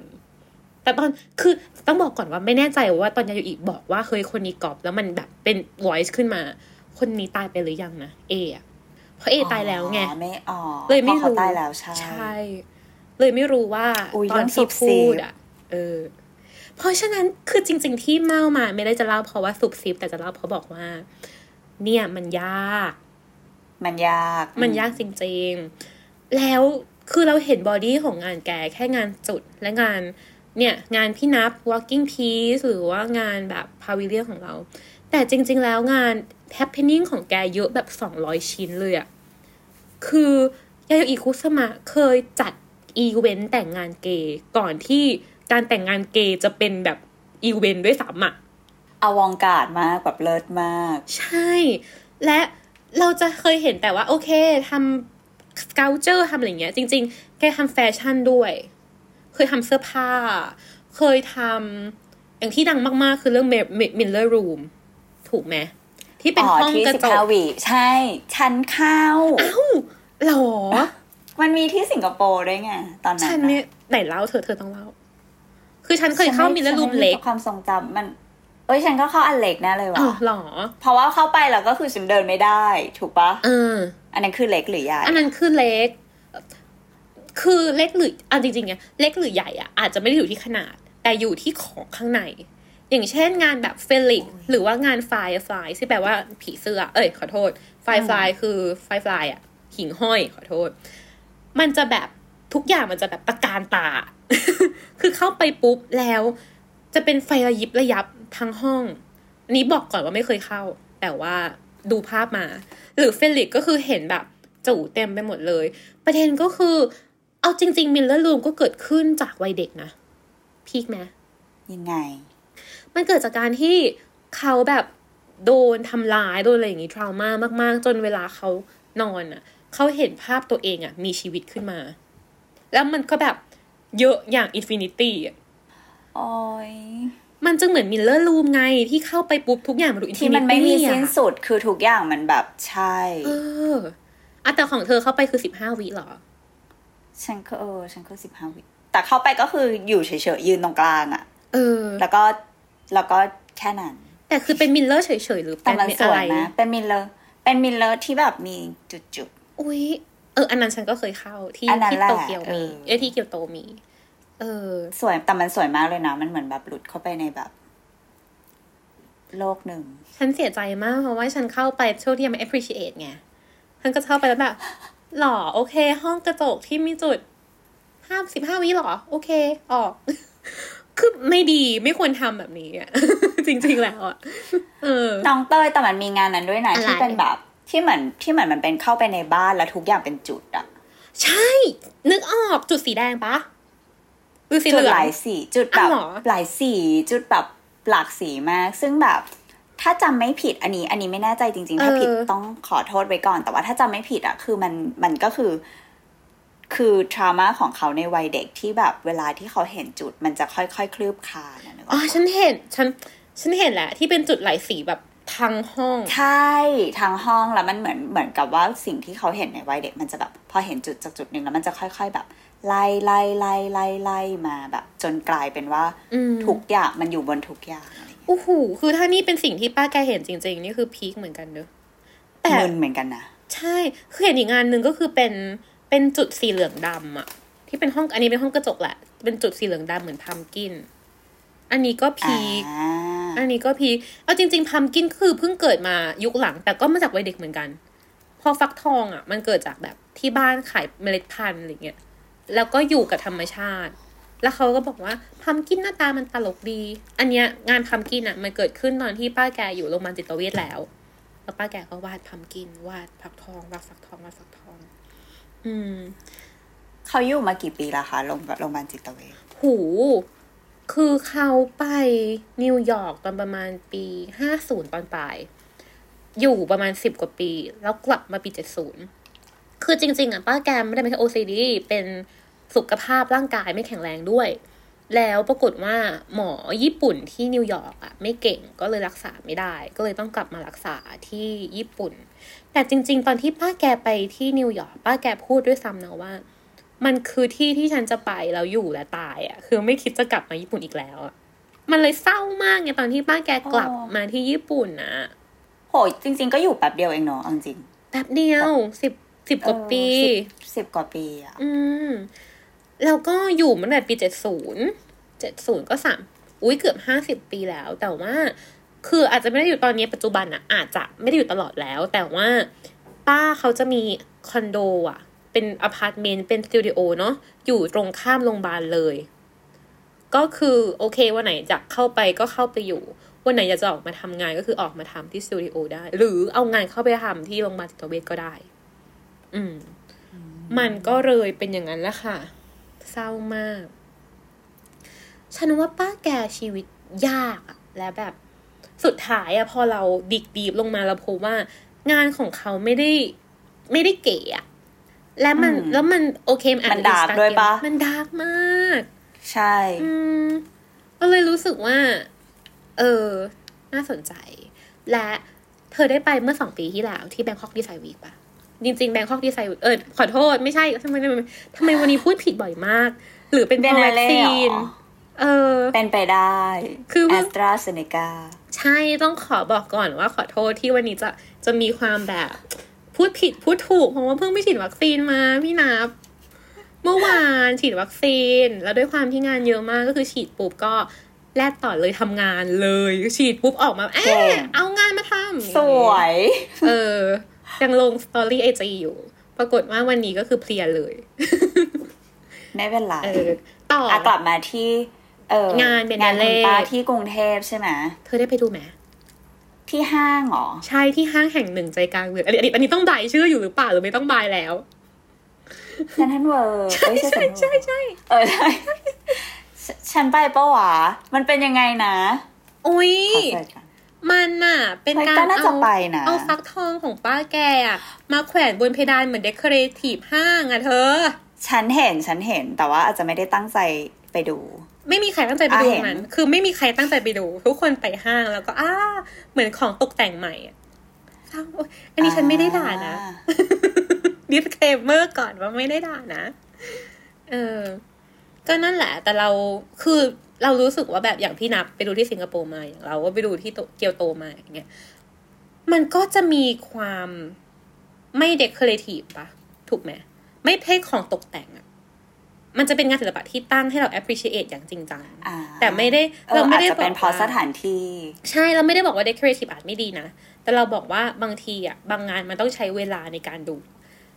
แต่ตอนคือต้องบอกก่อนว่าไม่แน่ใจว่าตอนยาโยอิบอกว่าเฮ้ยคนนี้กอบแล้วมันแบบเป็น voice ขึ้นมา คนนี้ตายไปหรือยังนะเออะ เพราะเอตายแล้วไงอ๋อไม่อ๋อเลยไม่พราะรู้เขาตายแล้วใช่ใช่ เลยไม่รู้ว่าอุ๊ยตอนเรื่องที่ซุบซิพูบดอะเออ เพราะฉะนั้นคือจริง ๆ ที่เล่ามา ไม่ได้จะเล่าเพราะว่าซุบซิบแต่จะเล่าเพราะบอกว่า เนี่ยมันยาก มันยาก มันยากจริง ๆ แล้วคือเราเห็นบอดี้ของงานแกแค่งานจุดและงานเนี่ย งานพี่นับ walking piece หรือว่างานแบบ pavilion ของเรา แต่จริง ๆ แล้วงาน happening ของแกเยอะแบบ200ชิ้นเลยอะคือยาโยอิคุซามะเคยจัดอีเวนต์แต่งงานเกย์ก่อนที่การแต่งงานเกย์จะเป็นแบบอีเวนต์ด้วยซ้ำอะ avant-garde มากแบบเลิศมาก ใช่ และเราจะเคยเห็นแต่ว่า โอเคทำ sculpture ทำอะไรเงี้ย จริง ๆ แกทำแฟชั่นด้วย เคยทำเสื้อผ้า เคยทำอย่างที่ดังมากๆ คือเรื่องมิลเลอร์รูมถูกไหม ที่เป็นอ๋อห้องที่กระสิบจห้ากวีใช่ ชั้นเข้าอ้าวเหรอ มันมีที่สิงคโปร์ด้วยไง ตอนนั้นฉันน่ะไม่ไหนเล่าเธอเธอต้องเล่า คือฉันเคยเข้ามิลเลอร์รูมเล็กฉันไความทรงจำมันเอ้ยฉันก็เข้าอันเล็กแน่เลยอ๋อว่ะหรอ เพราะว่าเข้าไปแล้วก็คือฉันเดินไม่ได้ ถูกปะเอออันนั้นคือเล็กหรือใหญ่ อันนั้นคือเล็ก คือเล็กหรืออะจริงๆเนี่ยเล็กหรือใหญ่อะอาจจะไม่ได้อยู่ที่ขนาด แต่อยู่ที่ของข้างใน อย่างเช่นงานแบบ phallic หรือว่างาน firefly ที่แปลว่าผีเสื้อ เอ้ย ขอโทษ firefly คือ firefly อะหิ่งห้อยขอโทษ มันจะแบบทุกอย่างมันจะแบบตระการตา คือเข้าไปปุ๊บแล้ว จะเป็นไฟระยิบระยับทั้งห้องอันนี้บอกก่อนว่าไม่เคยเข้า แต่ว่าดูภาพมา หรือ phallic ก็คือเห็นแบบจู๋เต็มไปหมดเลย ประเด็นก็คือ เอาจริง ๆ mirror room ก็เกิดขึ้นจากวัยเด็กนะ พีคไหมยังไง มันเกิดจากการที่เขาแบบโดนทำร้ายโดนอะไรอย่างงี้ trauma มาก ๆ จนเวลาเขานอนอะเขาเห็นภาพตัวเองอะมีชีวิตขึ้นมา แล้วมันก็แบบเยอะอย่าง infinity อะโอ้ยมันจึงเหมือน mirror room ไงที่เข้าไปปุ๊บทุกอย่างมันดู infinity มันไม่มีสิ้นสุดคือทุกอย่างมันแบบใช่เอออะแต่ของเธอเข้าไปคือสิบห้าวิเหรอ ฉันก็เออ ฉันก็สิบห้าวิ แต่เข้าไปก็คืออยู่เฉยๆยืนตรงกลางอะเออ แล้วก็ แล้วก็แค่นั้น แต่คือเป็นมิลเลอร์เฉยๆหรือแต่เป็นมันสอะวไรยนะเป็นมิลเลอร์เป็นมิลเลอร์ที่แบบมีจุดอุ้ยเอออันนั้นฉันก็เคยเข้าที่อันนั้นที่แหละโตเกียวมีเออเอ้ยที่เกียวโตมี เออๆสวยแต่มันสวยมากเลยนะ มันเหมือนแบบหลุดเข้าไปในแบบ โลกหนึ่ง ฉันเสียใจมากเพราะว่าฉันเข้าไปช่วงที่ยังไม่ appreciate ไงฉันก็เข้าไปแล้วแบบหล่อโอเค ห้องกระจกที่มีจุดห้าสิบห้าวิหรอ โอเค ออก คือไม่ดีไม่ควรทำแบบนี้อะจริง ๆ แล้วอะเออน้องเต้ยแต่มันมีงานนั้นด้วยนะอะไรที่เป็นแบบที่เหมือนที่เหมือนมันเป็นเข้าไปในบ้านแล้วทุกอย่างเป็นจุดอะใช่ นึกออกจุดสีแดงปะหรือสีจุเหดลือหงลายสีจุดแบบอ้าวเหรอหลายสีจุดแบบหลากสีมาก ซึ่งแบบถ้าจำไม่ผิดอันนี้ อันนี้ไม่แน่ใจจริง ๆ ถ้าผิดต้องขอโทษไว้ก่อน แต่ว่าถ้าจำไม่ผิดอะคือมันมันก็คือ คือทรามาของเขาในวัยเด็กที่แบบเวลาที่เขาเห็นจุดมันจะค่อยๆคลืบคลานอะนึกออ๋ออกฉันเห็นฉันฉันเห็นแหละ ที่เป็นจุดหลายสีแบบทั้งห้อง ใช่ทางห้องแล้วมันเหมือนเหมือนกับว่าสิ่งที่เขาเห็นในวัยเด็กมันจะแบบ พอเห็นจุดจากจุดหนึ่งแล้วมันจะค่อย ๆแบบไล่ไล่ไล่ไล่ไล่มาแบบ จนกลายเป็นว่าอืมทุกอย่างมันอยู่บนทุกอย่างอะไรอย่างเงี้ยโอ้โหคือถ้านี่เป็นสิ่งที่ป้าแกเห็นจริง ๆ นี่คือพีคเหมือนกันเนอะแต่มึนเหมือนกันนะใช่คือเห็นอีกงานหนึ่งก็คือเป็น เป็นจุดสีเหลืองดำอะที่เป็นห้องอันนี้เป็นห้องกระจกแหละ เป็นจุดสีเหลืองดำเหมือนพัมกิน อันนี้ก็พีคอ่าอันนี้ก็พีคเอาจริง ๆ พัมกินคือเพิ่งเกิดมายุคหลัง แต่ก็มาจากวัยเด็กเหมือนกัน พอฟักทองอะมันเกิดจากแบบที่บ้านขายเมล็ดพันธุ์อะไรเงี้ย แล้วก็อยู่กับธรรมชาติ แล้วเขาก็บอกว่า pumpkin หน้าตามันตลกดี อันเนี้ยงาน pumpkin อะมันเกิดขึ้นตอนที่ป้าแกอยู่โรงพยาบาลจิตเวชแล้ว แล้วป้าแกก็วาด pumpkin วาดฟักทองวาดฟักทองวาดฟักทอง อืม เขาอยู่มากี่ปีแล้วคะโรงโรงพยาบาลจิตเวชหู คือเขาไปนิวยอร์กตอนประมาณปีห้าศูนย์ตอนปลาย อยู่ประมาณสิบกว่าปี แล้วกลับมาปีเจ็ดศูนย์คือจริง ๆ อะป้าแกไม่ได้เป็นแค่ OCD เป็นสุขภาพร่างกายไม่แข็งแรงด้วย แล้วปรากฏว่าหมอญี่ปุ่นที่นิวยอร์กอะไม่เก่งก็เลยรักษาไม่ได้ ก็เลยต้องกลับมารักษาที่ญี่ปุ่น แต่จริง ๆ ตอนที่ป้าแกไปที่นิวยอร์กป้าแกพูดด้วยซ้ำนะว่า มันคือที่ที่ฉันจะไปแล้วอยู่และตายอะคือไม่คิดจะกลับมาญี่ปุ่นอีกแล้วอะมันเลยเศร้ามากไงตอนที่ป้าแกกลับมาที่ญี่ปุ่นนะโหจริง ๆ ก็อยู่แป๊บเดียวเองเนาะเอาจริงแป๊บเดียวสิบสิบกว่าปีเออสิบสิบกว่าปีอะอืม แล้วก็อยู่มาตั้งแต่ปีเจ็ดศูนย์เจ็ดศูนย์ก็สามอุ้ยเกือบห้าสิบปีแล้ว แต่ว่าคืออาจจะไม่ได้อยู่ตอนนี้ปัจจุบันอะอาจจะไม่ได้อยู่ตลอดแล้ว แต่ว่าป้าเขาจะมีคอนโดอะเป็นอพาร์ตเมนต์เป็นสตูดิโอเนาะอยู่ตรงข้ามโรงพยาบาลเลย ก็คือโอเควันไหนจะเข้าไปก็เข้าไปอยู่ วันไหนอยากจะออกมาทำงานก็คือออกมาทำที่สตูดิโอได้ หรือเอางานเข้าไปทำที่โรงพยาบาลจิตเวชก็ได้ อืม มันก็เลยเป็นอย่างนั้นแหละค่ะ เศร้ามาก ฉันว่าป้าแกชีวิตยากอะและแบบสุดท้ายอะพอเราดิกดีบลงมาเราพบว่างานของเขาไม่ได้ไม่ได้เก๋อะและมันอืมแล้วมันโอเคอาจมันจะดาร์ก Instagram ด้วยปะมัน dark มาก ใช่อืมก็เลยรู้สึกว่า เออ น่าสนใจ และเธอได้ไปเมื่อสองปีที่แล้วที่ Bangkok Design Week ปะ จริงๆ Bangkok Design เออขอโทษไม่ใช่ทำไมทำไมทำไมวันนี้พูดผิดบ่อยมาก หรือเป็นเพราะวัคซีนเหรอเออ เป็นไปได้ คือแอสตราเซเนกาใช่ต้องขอบอกก่อนว่าขอโทษที่วันนี้จะจะมีความแบบ พูดผิดพูดถูก เพราะว่าเพิ่งไปฉีดวัคซีนมาพี่นับ เมื่อวานฉีดวัคซีน แล้วด้วยความที่งานเยอะมากก็คือฉีดปุ๊บก็แลดต่อเลยทำงานเลย ฉีดปุ๊บออกมาเอ๊เก่งเอางานมาทำสวย เออ ยังลงสตอรี่ไอจีอยู่ ปรากฏว่าวันนี้ก็คือเพลียเลย ไม่เป็นไรเออต่อออะกลับมาที่ เอองานเป็นงานงานคุณเลขป้าที่กรุงเทพใช่ไหมเธอได้ไปดูไหมที่ห้างเหรอ ใช่ที่ห้างแห่งหนึ่งใจกลางเมืองอันนี้อันนี้อันนี้ต้องบายชื่ออยู่หรือเปล่าหรือไม่ต้องบายแล้วเซ็นทรัลเวิลด์ใช่ใช่ใช่ใช่เออใช่ฉฉันไปปะวะ มันเป็นยังไงนะ อุ้ยขอ search ก่อน มันน่ะ เป็นเฮ้ยการก็น่าจะเอาไปนะเอาฟักทองของป้าแกอะมาแขวนบนเพดานเหมือน decorative ห้างอะเธอ ฉันเห็นฉันเห็นแต่ว่าอาจจะไม่ได้ตั้งใจไปดู ไม่มีใครตั้งใจไปดูอะเห็นมัน คือไม่มีใครตั้งใจไปดู ทุกคนไปห้างแล้วก็อ้าเหมือนของตกแต่งใหม่อะเศร้าโอ๊ยอันนี้ฉันไม่ได้ด่านะอ่าดิสเคลเมอร์ก่อนว่าไม่ได้ด่านะ เออ ก็นั่นแหละ แต่เราคือ เรารู้สึกว่าแบบอย่างพี่นับไปดูที่สิงคโปร์มาอย่างเราก็ไปดูที่โตเกียวโตมาอย่างเงี้ยมันก็จะมีความไม่เดคอเรทีฟปะถูกไหมไม่เพ่ของตกแต่งอะมันจะเป็นงานศิลปะที่ตั้งให้เรา appreciate อย่างจริงจังอ่าแต่ไม่ได้เออเราไม่อาจได้จะเป็นบอกเพราะว่าสถานที่ ใช่เราไม่ได้บอกว่า decorative art ไม่ดีนะ แต่เราบอกว่าบางทีอะบางงานมันต้องใช้เวลาในการดู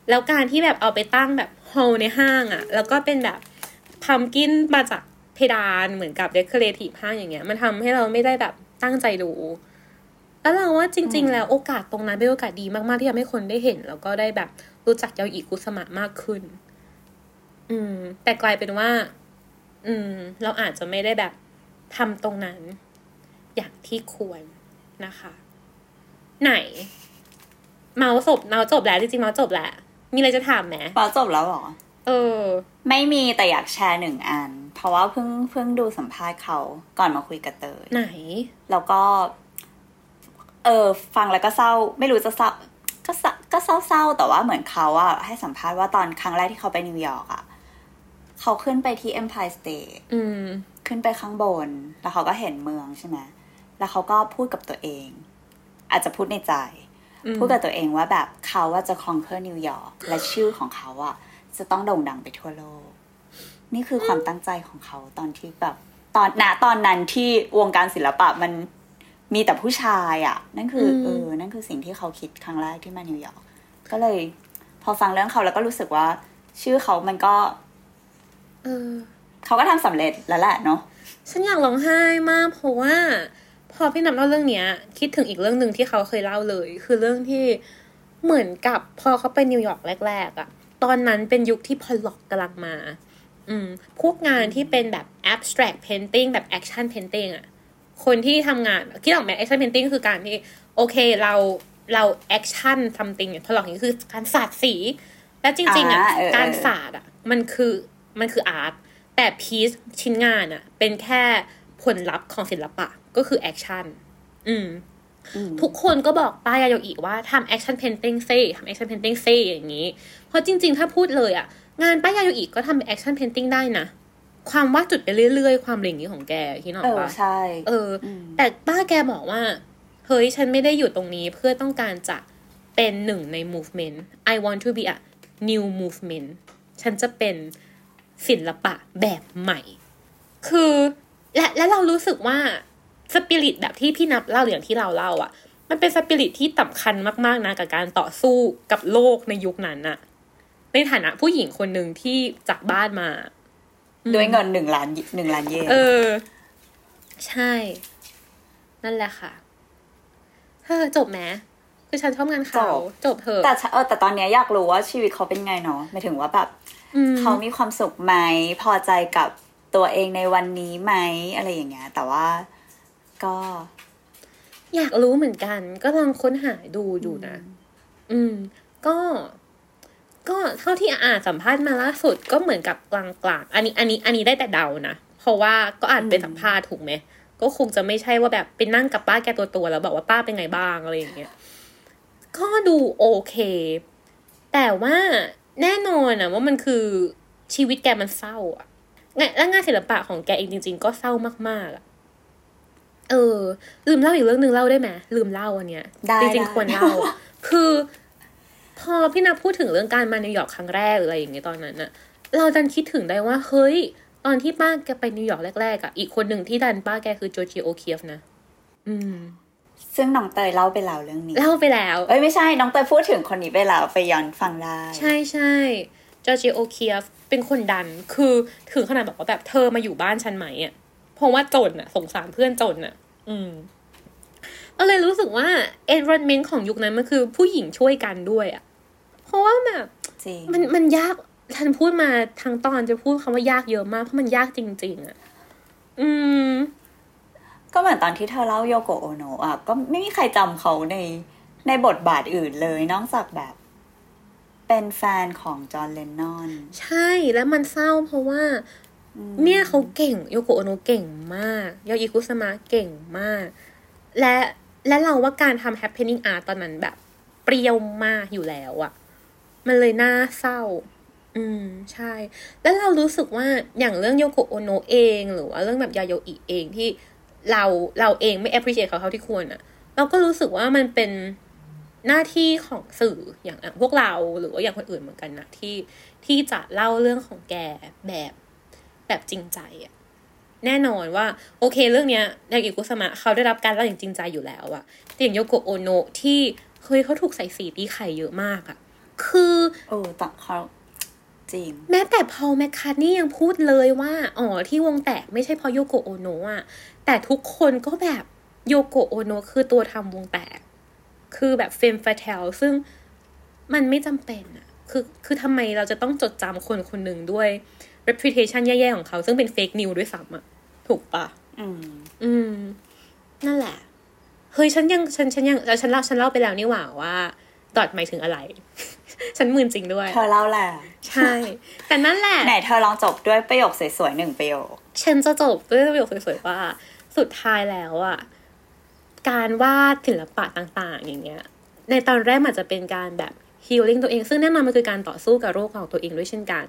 แล้วการที่แบบเอาไปตั้งแบบฮอลในห้างอะ แล้วก็เป็นแบบพัมกินมาจาก เพดานเหมือนกับ decorative ห้างอย่างเงี้ย มันทำให้เราไม่ได้แบบตั้งใจดู แล้วเราว่าจริง ๆ แล้วโอกาสตรงนั้นเป็นโอกาสดีมากๆที่ทำให้คนได้เห็น แล้วก็ได้แบบรู้จักยาอีกุสมะมากขึ้น อืม แต่กลายเป็นว่า อืม เราอาจจะไม่ได้แบบทำตรงนั้น อย่างที่ควรนะคะ ไหน เมาส์จบเมาส์จบแล้วจริงๆเมาส์จบแล้วมีอะไรจะถามไหมปอจบแล้วเหรอเออ ไม่มีแต่อยากแชร์หนึ่งอัน เพราะว่าเพิ่งเพิ่งดูสัมภาษณ์เขาก่อนมาคุยกับเตยไหน แล้วก็ เออฟังแล้วก็เศร้า ไม่รู้จะเศร้าก็เศร้าก็เศร้าเศร้าๆแต่ว่าเหมือนเขาอะให้สัมภาษณ์ว่าตอนครั้งแรกที่เขาไปนิวยอร์กอะเขาขึ้นไปที่ Empire State อืมขึ้นไปข้างบน แล้วเขาก็เห็นเมืองใช่ไหมแล้วเขาก็พูดกับตัวเอง อาจจะพูดในใจอืมพูดกับตัวเองว่าแบบเขาว่าจะ conquer นิวยอร์กและชื่อของเขาอะจะต้องโด่งดังไปทั่วโลก นี่คือความตั้งใจของเขาตอนที่แบบตอนณตอนนั้นที่วงการศิลปะมันมีแต่ผู้ชายอะนั่นคืออมเออนั่นคือสิ่งที่เขาคิดครั้งแรกที่มานิวยอร์กก็เลย พอฟังเรื่องเขาแล้วก็รู้สึกว่า ชื่อเขามันก็ เออ เขาก็ทำสำเร็จแล้วแหละเนาะฉันอยากร้องไห้มากเพราะว่า พอพี่นำเล่าเรื่องเนี้ย คิดถึงอีกเรื่องหนึ่งที่เขาเคยเล่าเลย คือเรื่องที่เหมือนกับพอเขาไปนิวยอร์กแรกๆอะตอนนั้นเป็นยุคที่พอลล็อกกำลังมา อืมพวกงานที่เป็นแบบ abstract painting แบบ action painting อะคนที่ทำงานคิดออกไหม action painting คือการที่ โอเคเราเรา action something เนี่ยพอลล็อกนี่คือการสาดสี และจริง ๆอะอ่าเออเออการสาดอะมันคือมันคือ art แต่ piece ชิ้นงานอะเป็นแค่ผลลัพธ์ของศิลปะก็คือ action อืมอืมทุกคนก็บอกป้ายาโยอีว่าทำ action painting เซ่ทำ action painting เซ่อย่างนี้ เพราะจริง ๆ ถ้าพูดเลยอะ งานป้ายาโยอีก็ทำ action painting ได้นะ ความวาดจุดไปเรื่อยๆ ความอะไรอย่างนี้ของแกที่นกอเออกอปะใช่ เอออมแต่ป้าแกบอกว่า เฮ้ย ฉันไม่ได้อยู่ตรงนี้เพื่อต้องการจะเป็นหนึ่งใน movement I want to be a new movement ฉันจะเป็นศิลปะแบบใหม่ คือและและเรารู้สึกว่าสปิริตแบบที่พี่นับเล่าอย่างที่เราเล่าอะ่ะ มันเป็นสปิริตที่สำคัญมากๆนะกับการต่อสู้กับโลกในยุคนั้นอะ ในฐานะผู้หญิงคนหนึ่งที่จากบ้านมาด้วยเงินหนึ่งล้านหนึ่งล้านเยนเออ ใช่ นั่นแหละค่ะเฮ้อจบไหมคือฉันชอบงานเขาจบเถอะแต่ฉันเออแต่ตอนเนี้ยอยากรู้ว่าชีวิตเขาเป็นไงเนาะหมายถึงว่าแบบอืมเขามีความสุขไหมพอใจกับตัวเองในวันนี้ไหมอะไรอย่างเงี้ย แต่ว่าก็ อยากรู้เหมือนกัน ก็ลองค้นหาดูอยู่นะ อืม ก็ ก็เท่าที่อ่านสัมภาษณ์มาล่าสุดก็เหมือนกับกลางๆ อันนี้อันนี้อันนี้ได้แต่เดานะ เพราะว่าก็อ่านเป็นสัมภาษณ์ถูกไหม ก็คงจะไม่ใช่ว่าแบบไปนั่งกับป้าแกตัวตัวๆแล้วบอกว่าป้าเป็นไงบ้างอะไรอย่างเงี้ย ก็ดูโอเค แต่ว่าแน่นอนอะว่ามันคือชีวิตแกมันเศร้าอะแล้วงานศิลปะของแกเองจริง ๆ ก็เศร้ามากๆอะเออ ลืมเล่าอีกเรื่องหนึ่งเล่าได้ไหมลืมเล่าอันเนี้ยได้จริงได้ๆควรเล่าคือ พอพี่นาพูดถึงเรื่องการมานิวยอร์กครั้งแรกหรืออะไรอย่างเงี้ยตอนนั้นอะเราดันคิดถึงได้ว่าเฮ้ย ตอนที่ป้าแกไปนิวยอร์กแรกๆอะอีกคนหนึ่งที่ดันป้าแกคือโจจิโอเคียฟนะ อืม ซึ่งน้องเตยเล่าไปแล้วเรื่องนี้ เล่าไปแล้ว เอ้ยไม่ใช่ น้องเตยพูดถึงคนนี้ไปแล้วไปย้อนฟังได้ ใช่ใช่จอร์จิโอเคียฟเป็นคนดัน คือถึงขนาดบอกว่าแบบเธอมาอยู่บ้านฉันไหมอะเพราะว่าจนอะสงสารเพื่อนจนอะอืมก็เลยรู้สึกว่า environment ของยุคนั้นมันคือผู้หญิงช่วยกันด้วยอะ เพราะว่าแบบจริงมันมันยากฉันพูดมาทางตอนจะพูดคำว่ายากเยอะมากเพราะมันยากจริง ๆอะ อืม ก็เหมือนตอนที่เธอเล่าโยโกะโอโนะอะ ก็ไม่มีใครจำเขาในในบทบาทอื่นเลยนอกจากแบบ เป็นแฟนของจอห์นเลนนอน ใช่แล้วมันเศร้าเพราะว่า เนี่ยเขาเก่งโยโกะโอโนะเก่งมากยาอิคุสมะเก่งมาก และและเราว่าการทำ happening art ตอนนั้นแบบ เปรี้ยวมากอยู่แล้วอะ มันเลยน่าเศร้า อืมใช่ แล้วเรารู้สึกว่าอย่างเรื่องโยโกโอโนะเอง หรือว่าเรื่องแบบยาโยอิเองที่เราเราเองไม่ appreciate เขาเท่าที่ควรอะเราก็รู้สึกว่ามันเป็นหน้าที่ของสื่ออย่างพวกเราหรือว่าอย่างคนอื่นเหมือนกันนะที่ที่จะเล่าเรื่องของแกแบบแบบจริงใจอะแน่นอนว่า โอเคเรื่องเนี้ยยากิคุสมะเขาได้รับการเล่าอย่างจริงใจอยู่แล้วอะแต่อย่างโยโกโอโนะที่เฮ้ยเขาถูกใส่สีตีไข่เยอะมากอะ คือเออตอนเขาจริง แม้แต่พอลแมคคาร์ทนี่ยังพูดเลยว่า อ๋อ ที่วงแตกไม่ใช่เพราะโยโกะโอโนะอะแต่ทุกคนก็แบบโยโกะโอโนะคือตัวทำวงแตก คือแบบ femme fatale ซึ่งมันไม่จำเป็นอะคือคือทำไมเราจะต้องจดจำคนคนหนึ่งด้วย reputation แย่ๆของเขา ซึ่งเป็น fake news ด้วยซ้ำอะถูกปะอืม อืม นั่นแหละ เฮ้ย ฉันยัง ฉัน ฉันยัง แล้วฉันเล่า ฉันเล่าไปแล้วนี่หว่าว่า ดอทหมายถึงอะไร ฉันมืนจริงด้วย เธอเล่าแหละ ใช่ แต่นั่นแหละ ไหนเธอลองจบด้วยประโยคสวยๆหนึ่งประโยค ฉันจะจบด้วยประโยคสวยๆว่า สุดท้ายแล้วอะการวาดศิลปะต่าง ๆ อย่างเงี้ย ในตอนแรกมันจะเป็นการแบบ healing ตัวเอง ซึ่งแน่นอนมันคือการต่อสู้กับโรคของตัวเองด้วยเช่นกัน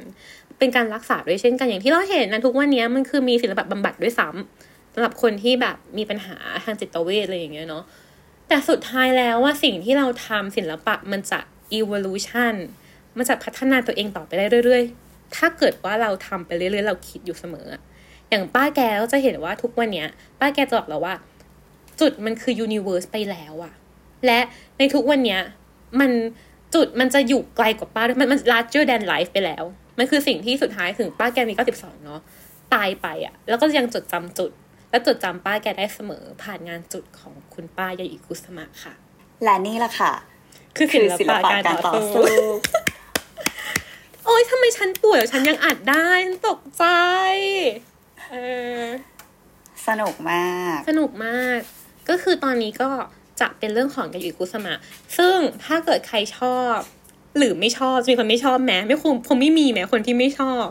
เป็นการรักษาด้วยเช่นกัน อย่างที่เราเห็นนะทุกวันเนี้ยมันคือมีศิลปะบำบัดด้วยซ้ำสำหรับคนที่แบบมีปัญหาทางจิตเวชอะไรอย่างเงี้ยเนาะแต่สุดท้ายแล้วว่าสิ่งที่เราทำศิลปะมันจะ evolution มันจะพัฒนาตัวเองต่อไปได้เรื่อย ๆ ถ้าเกิดว่าเราทำไปเรื่อยๆ เราคิดอยู่เสมอ อย่างป้าแกก็จะเห็นว่าทุกวันเนี้ย ป้าแกจะบอกเราว่า จุดมันคือ universe ไปแล้วอะและในทุกวันเนี้ยมันจุดมันจะอยู่ไกลกว่าป้ามันมัน larger than life ไปแล้ว มันคือสิ่งที่สุดท้ายถึงป้าแกมี 92 เนาะตายไปอะแล้วก็ยังจดจำจุด และจดจำป้าแกได้เสมอผ่านงานจุดของคุณป้ายาอิคุสมะค่ะ และนี่แหละค่ะ คือคือศิศิลลปะปะการการต่ต่ออสู้สู้โอ๊ยทำไมฉันป่วยแล้วฉันยังอัดได้ฉันตกใจ เออ สนุกมาก สนุกมาก ก็คือตอนนี้ก็จะเป็นเรื่องของยาโยอิคุซามะ ซึ่งถ้าเกิดใครชอบ หรือไม่ชอบจะมีคนไม่ชอบแม้ไม่คงคงไม่มีแม้คนที่ไม่ชอบ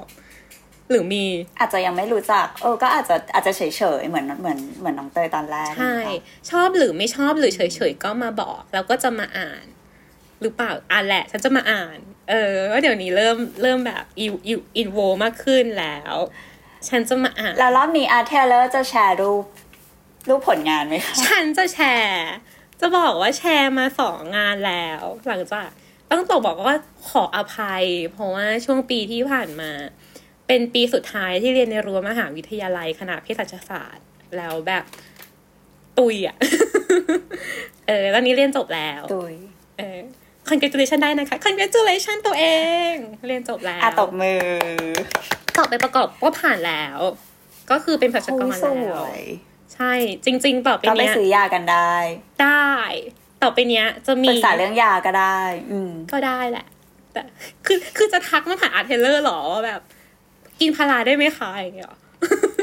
หรือมีอาจจะยังไม่รู้จัก เออก็อาจจะอาจจะเฉยๆเหมือนเหมือนเหมือนน้องเตยตอนแรกใช่นะคะชอบหรือไม่ชอบหรือเฉยๆก็มาบอกแล้วก็จะมาอ่าน หรือเปล่าอ่านแหละ ฉันจะมาอ่าน เออว่าเดี๋ยวนี้เริ่มเริ่มแบบอิวอิวอินโวมากขึ้นแล้ว ฉันจะมาอ่าน แล้วรอบนี้อาร์เทเลอร์จะแชร์รูปรูปผลงานไหมคะฉันจะแชร์ จะบอกว่าแชร์มาสองงานแล้ว หลังจากต้องตกบอกว่าขออภัย เพราะว่าช่วงปีที่ผ่านมา เป็นปีสุดท้ายที่เรียนในรั้วมหาวิทยาลัยคณะเภสัชศาสตร์ แล้วแบบตุยอะเออ ตอนนี้เรียนจบแล้ว ตุย เออ congratulation ได้นะคะ congratulation ตัวเอง เรียนจบแล้วอะตบมือสอบไปประกอบก็ผ่านแล้ว ก็คือเป็นเภสัชกรโอ้ยสแล้ววยใช่ จริง ๆ ต่อไปก็ไปเนี้ยซื้อยากันได้ ได้ ต่อไปเนี้ย จะมีปรึกษาเรื่องยาก็ได้ อืมก็ได้แหละ แต่คือคือจะทักมาผ่านอาร์เทเลอร์หรอว่าแบบ กินพาราได้ไหมคะอย่างเงี้ยหรอ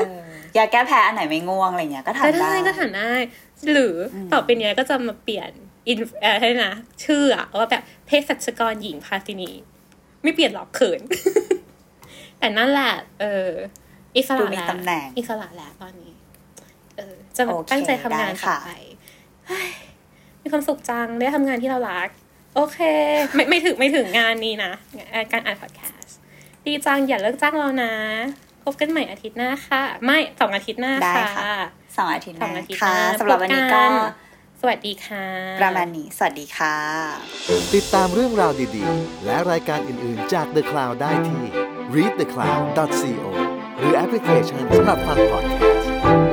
เออยาแก้แพ้อันไหนไม่ง่วงอะไรเงี้ยก็ทานก็ได้ได้ก็ถามได้หรืออต่อไปเนี้ยก็จะมาเปลี่ยนอินเออให้นะชื่ออะว่าแบบเภสัชกรหญิงพาสินี ไม่เปลี่ยนหรอกเขิน แต่นั่นแหละ เอออิสดูระมีแล้วตำแหน่งอิสระแล้วตอนนี้ เออ จะโอเคตั้งใจทำงานได้ต่อค่ะไปเฮ้ยมีความสุขจังได้ทำงานที่เรารัก โอเค ไม่ไม่ถึงไม่ถึงงานนี้นะเอ่อการอ่านพอดแคสต์ ดีจังอย่าเลิกจ้างเรานะ พบกันใหม่อาทิตย์หน้าค่ะ ไม่สองอาทิตย์หน้าได้ค่ะค่ะสองอาทิตย์หสองน้าอาทิตย์หค่ะน้าสำหรับวันนี้ก็พบนสวัสดีค่ะ ประมาณนี้ สวัสดีค่ะ ติดตามเรื่องราวดีๆ และรายการอื่นๆจาก The Cloud ได้ที่ readthecloud.co หรือแอปพลิเคชันสำหรับฟังพอดแคสต์